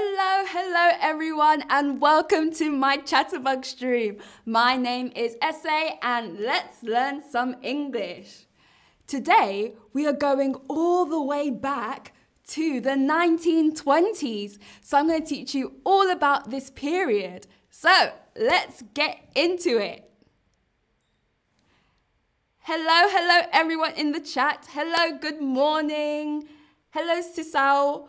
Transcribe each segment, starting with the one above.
Hello, hello everyone, and welcome to my Chatterbug stream. My name is Essay, and let's learn some English. Today, we are going all the way back to the 1920s. So, I'm going to teach you all about this period. So, let's get into it. Hello, hello everyone in the chat. Hello, good morning. Hello, Sisal.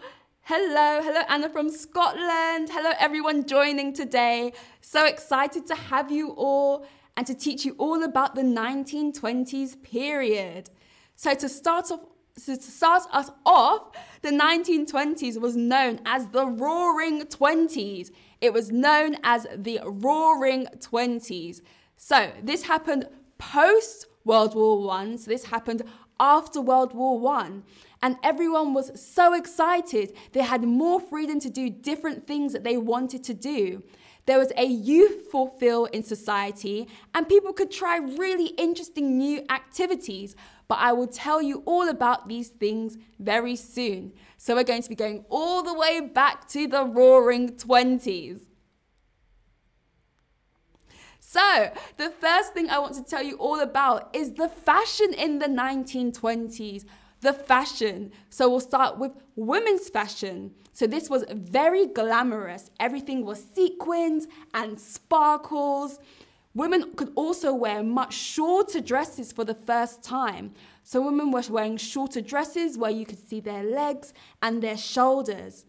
Hello, hello, Anna from Scotland. Hello, everyone joining today. So excited to have you all and to teach you all about the 1920s period. So to start off, to start us off, the 1920s was known as the Roaring Twenties. It was known as the Roaring Twenties. So this happened post World War One. So this happened after World War One and everyone was so excited. They had more freedom to do different things that they wanted to do. There was a youthful feel in society, and people could try really interesting new activities. But I will tell you all about these things very soon. So, we're going to be going all the way back to the roaring 20s. So, the first thing I want to tell you all about is the fashion in the 1920s the fashion. So we'll start with women's fashion. So this was very glamorous. Everything was sequins and sparkles. Women could also wear much shorter dresses for the first time. So women were wearing shorter dresses where you could see their legs and their shoulders.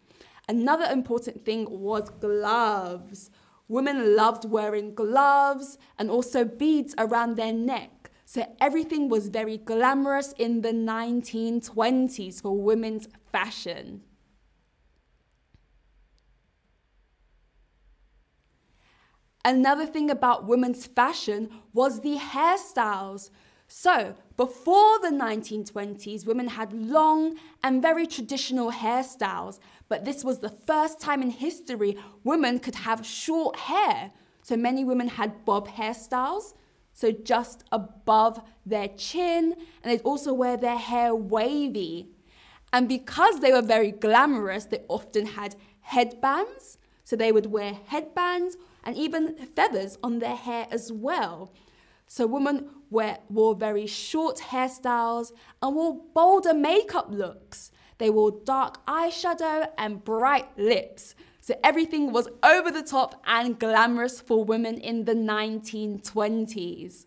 Another important thing was gloves. Women loved wearing gloves and also beads around their neck. So everything was very glamorous in the 1920s for women's fashion. Another thing about women's fashion was the hairstyles. So, before the 1920s, women had long and very traditional hairstyles, but this was the first time in history women could have short hair. So, many women had bob hairstyles, so just above their chin, and they'd also wear their hair wavy. And because they were very glamorous, they often had headbands. So they would wear headbands and even feathers on their hair as well. So women wear, wore very short hairstyles and wore bolder makeup looks. They wore dark eyeshadow and bright lips. So everything was over the top and glamorous for women in the 1920s.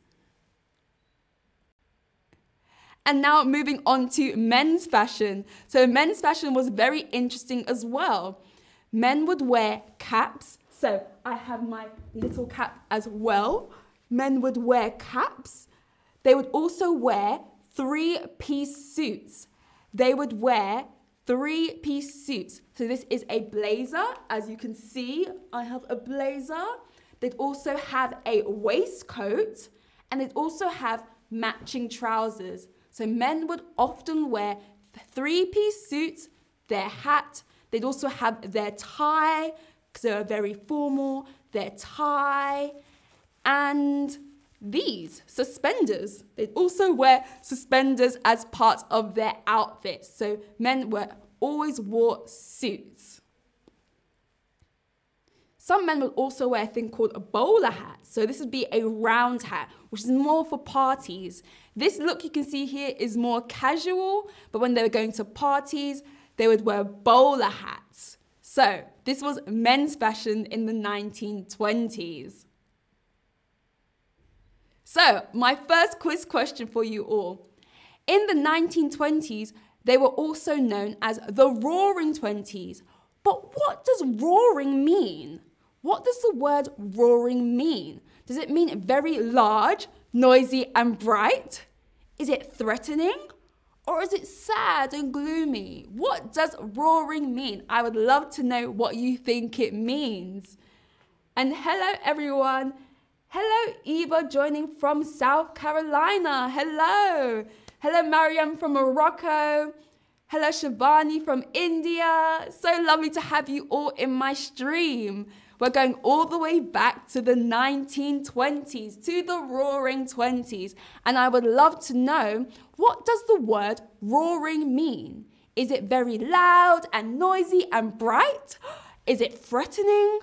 And now moving on to men's fashion. So men's fashion was very interesting as well. Men would wear caps. So I have my little cap as well. Men would wear caps. They would also wear three piece suits. They would wear three piece suits. So this is a blazer. As you can see, I have a blazer. They'd also have a waistcoat and they'd also have matching trousers. So men would often wear three piece suits, their hat, they'd also have their tie, because they were very formal, their tie, and these suspenders. They'd also wear suspenders as part of their outfits. So men were always wore suits. Some men would also wear a thing called a bowler hat. So this would be a round hat, which is more for parties. This look you can see here is more casual, but when they were going to parties, they would wear bowler hats. So this was men's fashion in the 1920s. So, my first quiz question for you all. In the 1920s, they were also known as the Roaring Twenties. But what does roaring mean? What does the word roaring mean? Does it mean very large, noisy, and bright? Is it threatening? Or is it sad and gloomy? What does roaring mean? I would love to know what you think it means. And hello, everyone. Hello, Eva joining from South Carolina. Hello. Hello, Mariam from Morocco. Hello, Shivani from India. So lovely to have you all in my stream. We're going all the way back to the 1920s, to the roaring 20s. And I would love to know what does the word roaring mean? Is it very loud and noisy and bright? Is it threatening?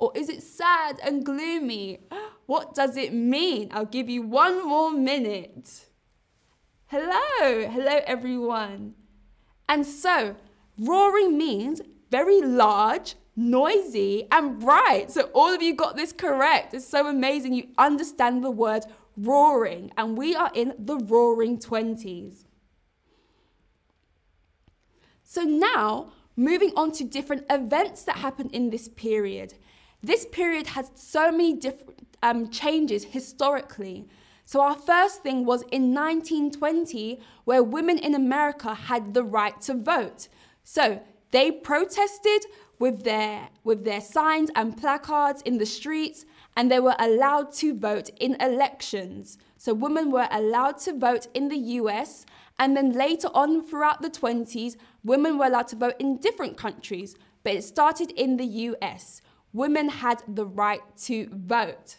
Or is it sad and gloomy? What does it mean? I'll give you one more minute. Hello, hello everyone. And so, roaring means very large, noisy, and bright. So, all of you got this correct. It's so amazing. You understand the word roaring, and we are in the roaring 20s. So, now moving on to different events that happened in this period. This period had so many different um, changes historically. So, our first thing was in 1920, where women in America had the right to vote. So, they protested with their, with their signs and placards in the streets, and they were allowed to vote in elections. So, women were allowed to vote in the US, and then later on throughout the 20s, women were allowed to vote in different countries, but it started in the US. Women had the right to vote.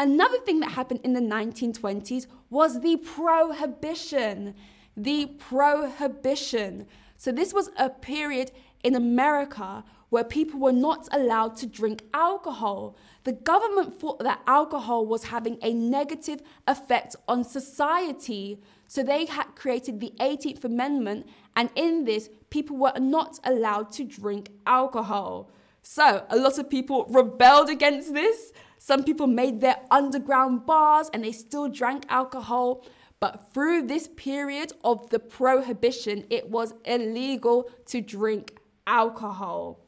Another thing that happened in the 1920s was the prohibition. The prohibition. So, this was a period in America where people were not allowed to drink alcohol. The government thought that alcohol was having a negative effect on society. So they had created the 18th Amendment, and in this, people were not allowed to drink alcohol. So a lot of people rebelled against this. Some people made their underground bars and they still drank alcohol. But through this period of the prohibition, it was illegal to drink alcohol.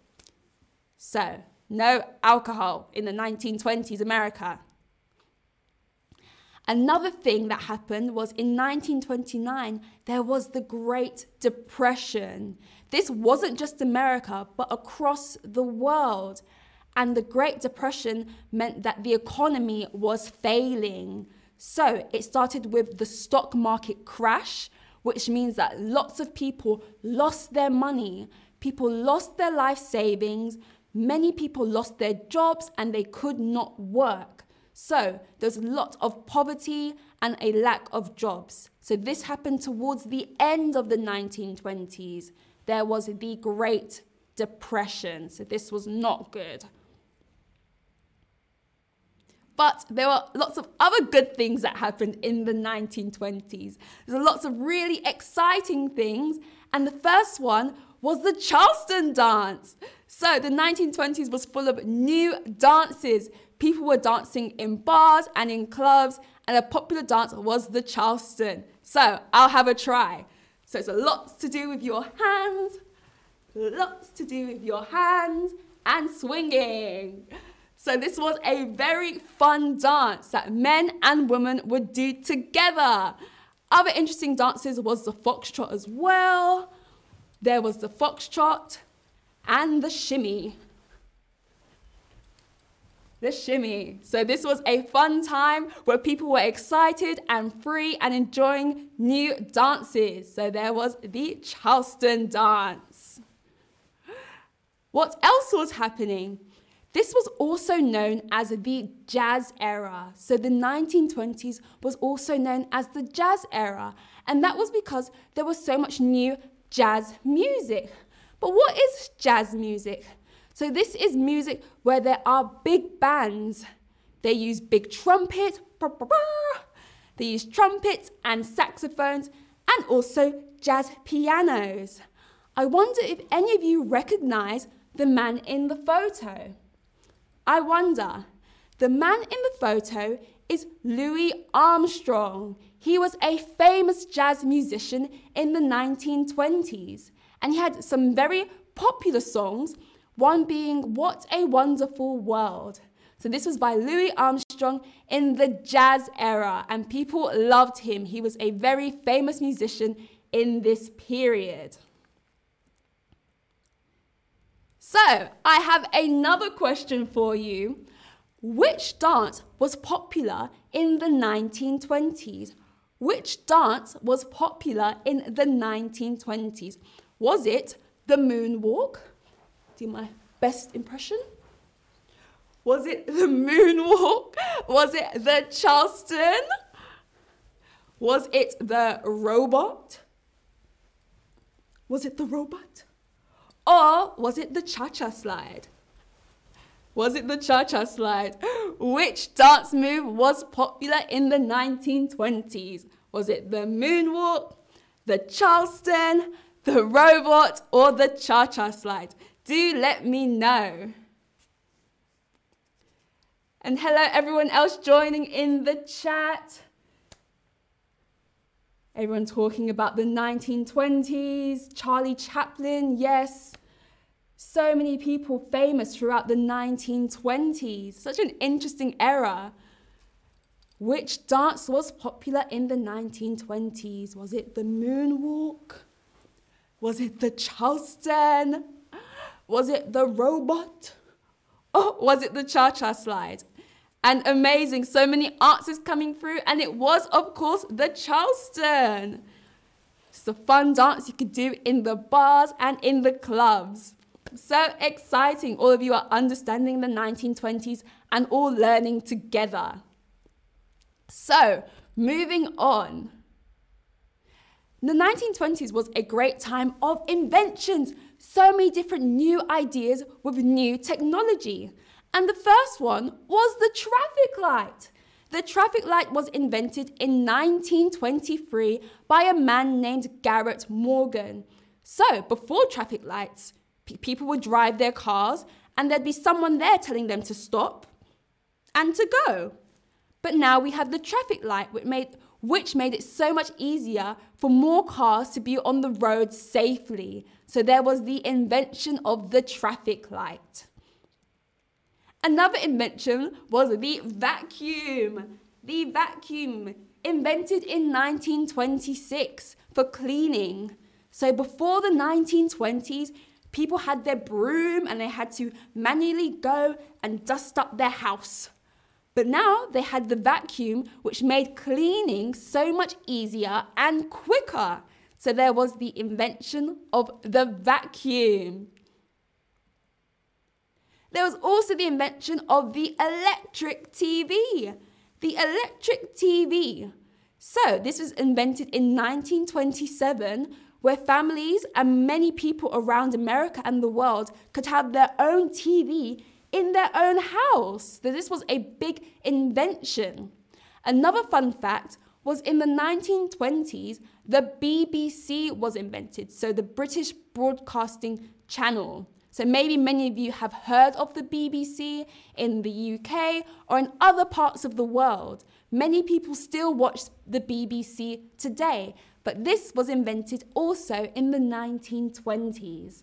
So, no alcohol in the 1920s America. Another thing that happened was in 1929, there was the Great Depression. This wasn't just America, but across the world. And the Great Depression meant that the economy was failing. So it started with the stock market crash, which means that lots of people lost their money, people lost their life savings, many people lost their jobs and they could not work. So there's a lot of poverty and a lack of jobs. So this happened towards the end of the 1920s. There was the Great Depression. So this was not good. But there were lots of other good things that happened in the 1920s. There's lots of really exciting things. And the first one was the Charleston dance. So the 1920s was full of new dances. People were dancing in bars and in clubs, and a popular dance was the Charleston. So I'll have a try. So it's a lot to do with your hands, lots to do with your hands, and swinging. So this was a very fun dance that men and women would do together. Other interesting dances was the foxtrot as well. There was the foxtrot, and the shimmy. The shimmy. So, this was a fun time where people were excited and free and enjoying new dances. So, there was the Charleston dance. What else was happening? This was also known as the jazz era. So the 1920s was also known as the jazz era. And that was because there was so much new jazz music. But what is jazz music? So, this is music where there are big bands. They use big trumpets, they use trumpets and saxophones, and also jazz pianos. I wonder if any of you recognize the man in the photo. I wonder. The man in the photo is Louis Armstrong. He was a famous jazz musician in the 1920s and he had some very popular songs, one being What a Wonderful World. So this was by Louis Armstrong in the jazz era, and people loved him. He was a very famous musician in this period. So, I have another question for you. Which dance was popular in the 1920s? Which dance was popular in the 1920s? Was it the moonwalk? Do my best impression. Was it the moonwalk? Was it the Charleston? Was it the robot? Was it the robot? Or was it the cha cha slide? Was it the cha cha slide? Which dance move was popular in the 1920s? Was it the moonwalk, the Charleston, the robot, or the cha cha slide? Do let me know. And hello, everyone else joining in the chat. Everyone talking about the 1920s, Charlie Chaplin, yes. So many people famous throughout the 1920s. Such an interesting era. Which dance was popular in the 1920s? Was it the moonwalk? Was it the Charleston? Was it the robot? Or oh, was it the cha cha slide? And amazing, so many answers coming through, and it was, of course, the Charleston. It's a fun dance you could do in the bars and in the clubs. So exciting. All of you are understanding the 1920s and all learning together. So, moving on. The 1920s was a great time of inventions, so many different new ideas with new technology. And the first one was the traffic light. The traffic light was invented in 1923 by a man named Garrett Morgan. So, before traffic lights, people would drive their cars and there'd be someone there telling them to stop and to go. But now we have the traffic light, which made, which made it so much easier for more cars to be on the road safely. So there was the invention of the traffic light. Another invention was the vacuum. The vacuum, invented in 1926 for cleaning. So before the 1920s, people had their broom and they had to manually go and dust up their house. But now they had the vacuum, which made cleaning so much easier and quicker. So there was the invention of the vacuum. There was also the invention of the electric TV. The electric TV. So, this was invented in 1927, where families and many people around America and the world could have their own TV in their own house. This was a big invention. Another fun fact was in the 1920s, the BBC was invented, so the British Broadcasting Channel. So maybe many of you have heard of the BBC in the UK or in other parts of the world. Many people still watch the BBC today, but this was invented also in the 1920s.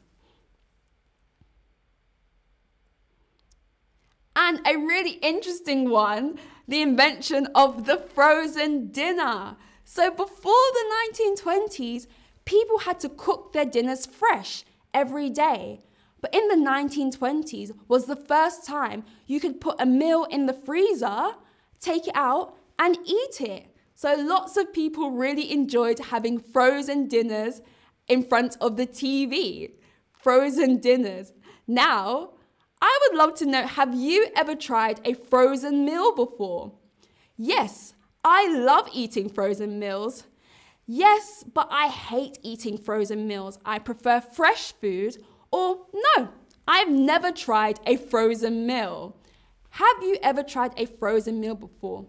And a really interesting one, the invention of the frozen dinner. So before the 1920s, people had to cook their dinners fresh every day. But in the 1920s was the first time you could put a meal in the freezer, take it out, and eat it. So lots of people really enjoyed having frozen dinners in front of the TV. Frozen dinners. Now, I would love to know have you ever tried a frozen meal before? Yes, I love eating frozen meals. Yes, but I hate eating frozen meals. I prefer fresh food or no, I've never tried a frozen meal. Have you ever tried a frozen meal before?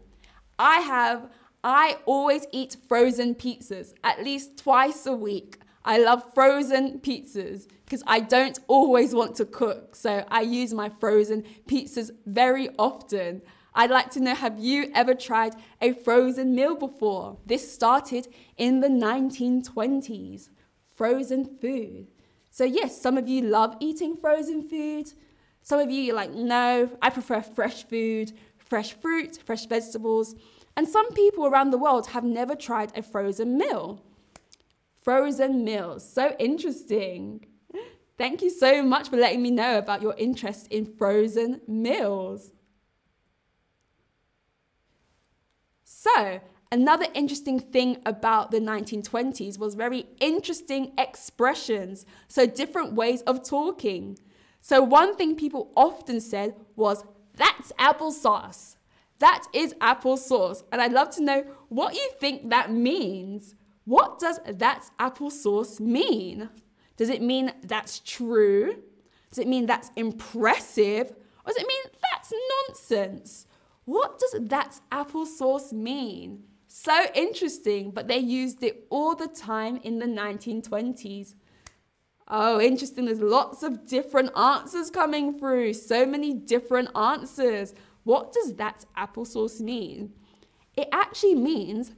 I have. I always eat frozen pizzas at least twice a week. I love frozen pizzas because I don't always want to cook, so I use my frozen pizzas very often. I'd like to know have you ever tried a frozen meal before? This started in the 1920s. Frozen food. So, yes, some of you love eating frozen food. Some of you, you're like, no, I prefer fresh food, fresh fruit, fresh vegetables. And some people around the world have never tried a frozen meal. Frozen meals, so interesting. Thank you so much for letting me know about your interest in frozen meals. So, Another interesting thing about the 1920s was very interesting expressions, so different ways of talking. So, one thing people often said was, That's applesauce. That is applesauce. And I'd love to know what you think that means. What does that's applesauce mean? Does it mean that's true? Does it mean that's impressive? Or does it mean that's nonsense? What does that's applesauce mean? So interesting, but they used it all the time in the 1920s. Oh, interesting. There's lots of different answers coming through. So many different answers. What does that applesauce mean? It actually means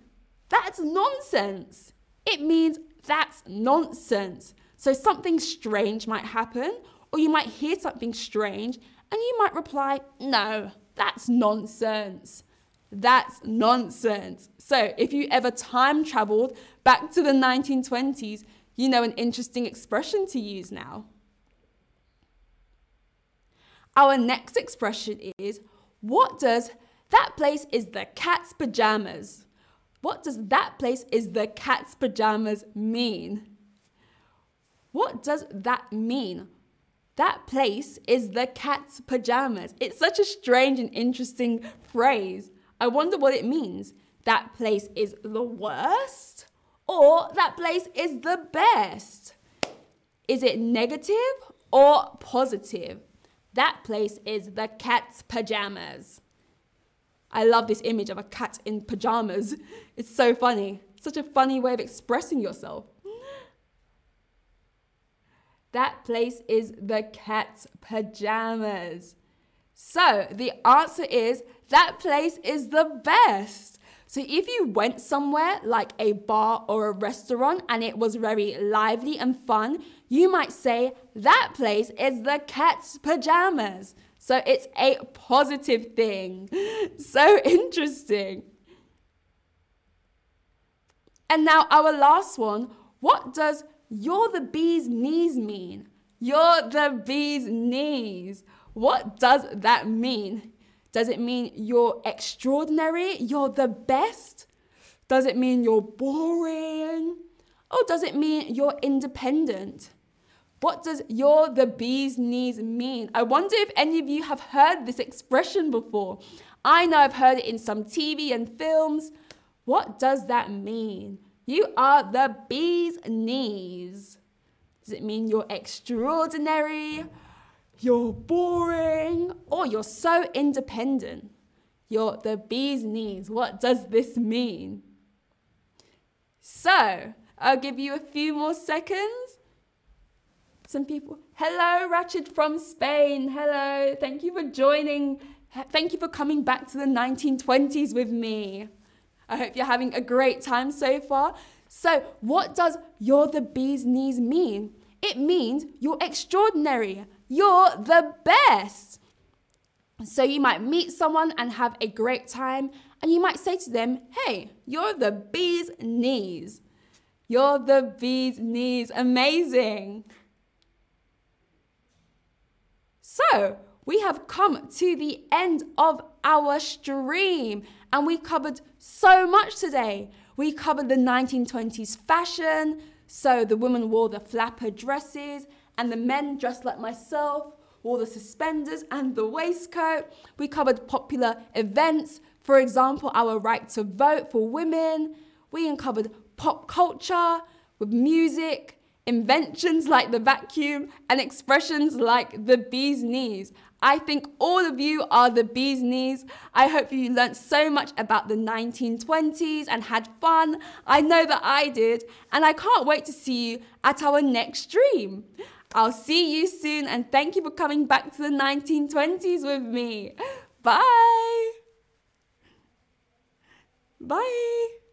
that's nonsense. It means that's nonsense. So something strange might happen, or you might hear something strange, and you might reply, No, that's nonsense. That's nonsense. So if you ever time traveled back to the 1920s, you know an interesting expression to use now. Our next expression is what does that place is the cat's pajamas? What does that place is the cat's pajamas mean? What does that mean? That place is the cat's pajamas. It's such a strange and interesting phrase. I wonder what it means. That place is the worst or that place is the best? Is it negative or positive? That place is the cat's pajamas. I love this image of a cat in pajamas. It's so funny. Such a funny way of expressing yourself. That place is the cat's pajamas. So the answer is that place is the best. So if you went somewhere like a bar or a restaurant and it was very lively and fun, you might say that place is the cat's pajamas. So it's a positive thing. So interesting. And now our last one, what does you're the bee's knees mean? You're the bee's knees. What does that mean? Does it mean you're extraordinary? You're the best? Does it mean you're boring? Or does it mean you're independent? What does you're the bee's knees mean? I wonder if any of you have heard this expression before. I know I've heard it in some TV and films. What does that mean? You are the bee's knees. Does it mean you're extraordinary? you're boring, or you're so independent. You're the bee's knees. What does this mean? So, I'll give you a few more seconds. Some people, hello, Ratchet from Spain. Hello, thank you for joining. Thank you for coming back to the 1920s with me. I hope you're having a great time so far. So, what does you're the bee's knees mean? It means you're extraordinary, you're the best. So you might meet someone and have a great time, and you might say to them, Hey, you're the bee's knees. You're the bee's knees. Amazing. So, we have come to the end of our stream, and we covered so much today. We covered the 1920s fashion, so the women wore the flapper dresses and the men dressed like myself wore the suspenders and the waistcoat. We covered popular events, for example, our right to vote for women. We uncovered pop culture with music, inventions like the vacuum, and expressions like the bee's knees. I think all of you are the bee's knees. I hope you learned so much about the 1920s and had fun. I know that I did, and I can't wait to see you at our next stream. I'll see you soon and thank you for coming back to the 1920s with me. Bye. Bye.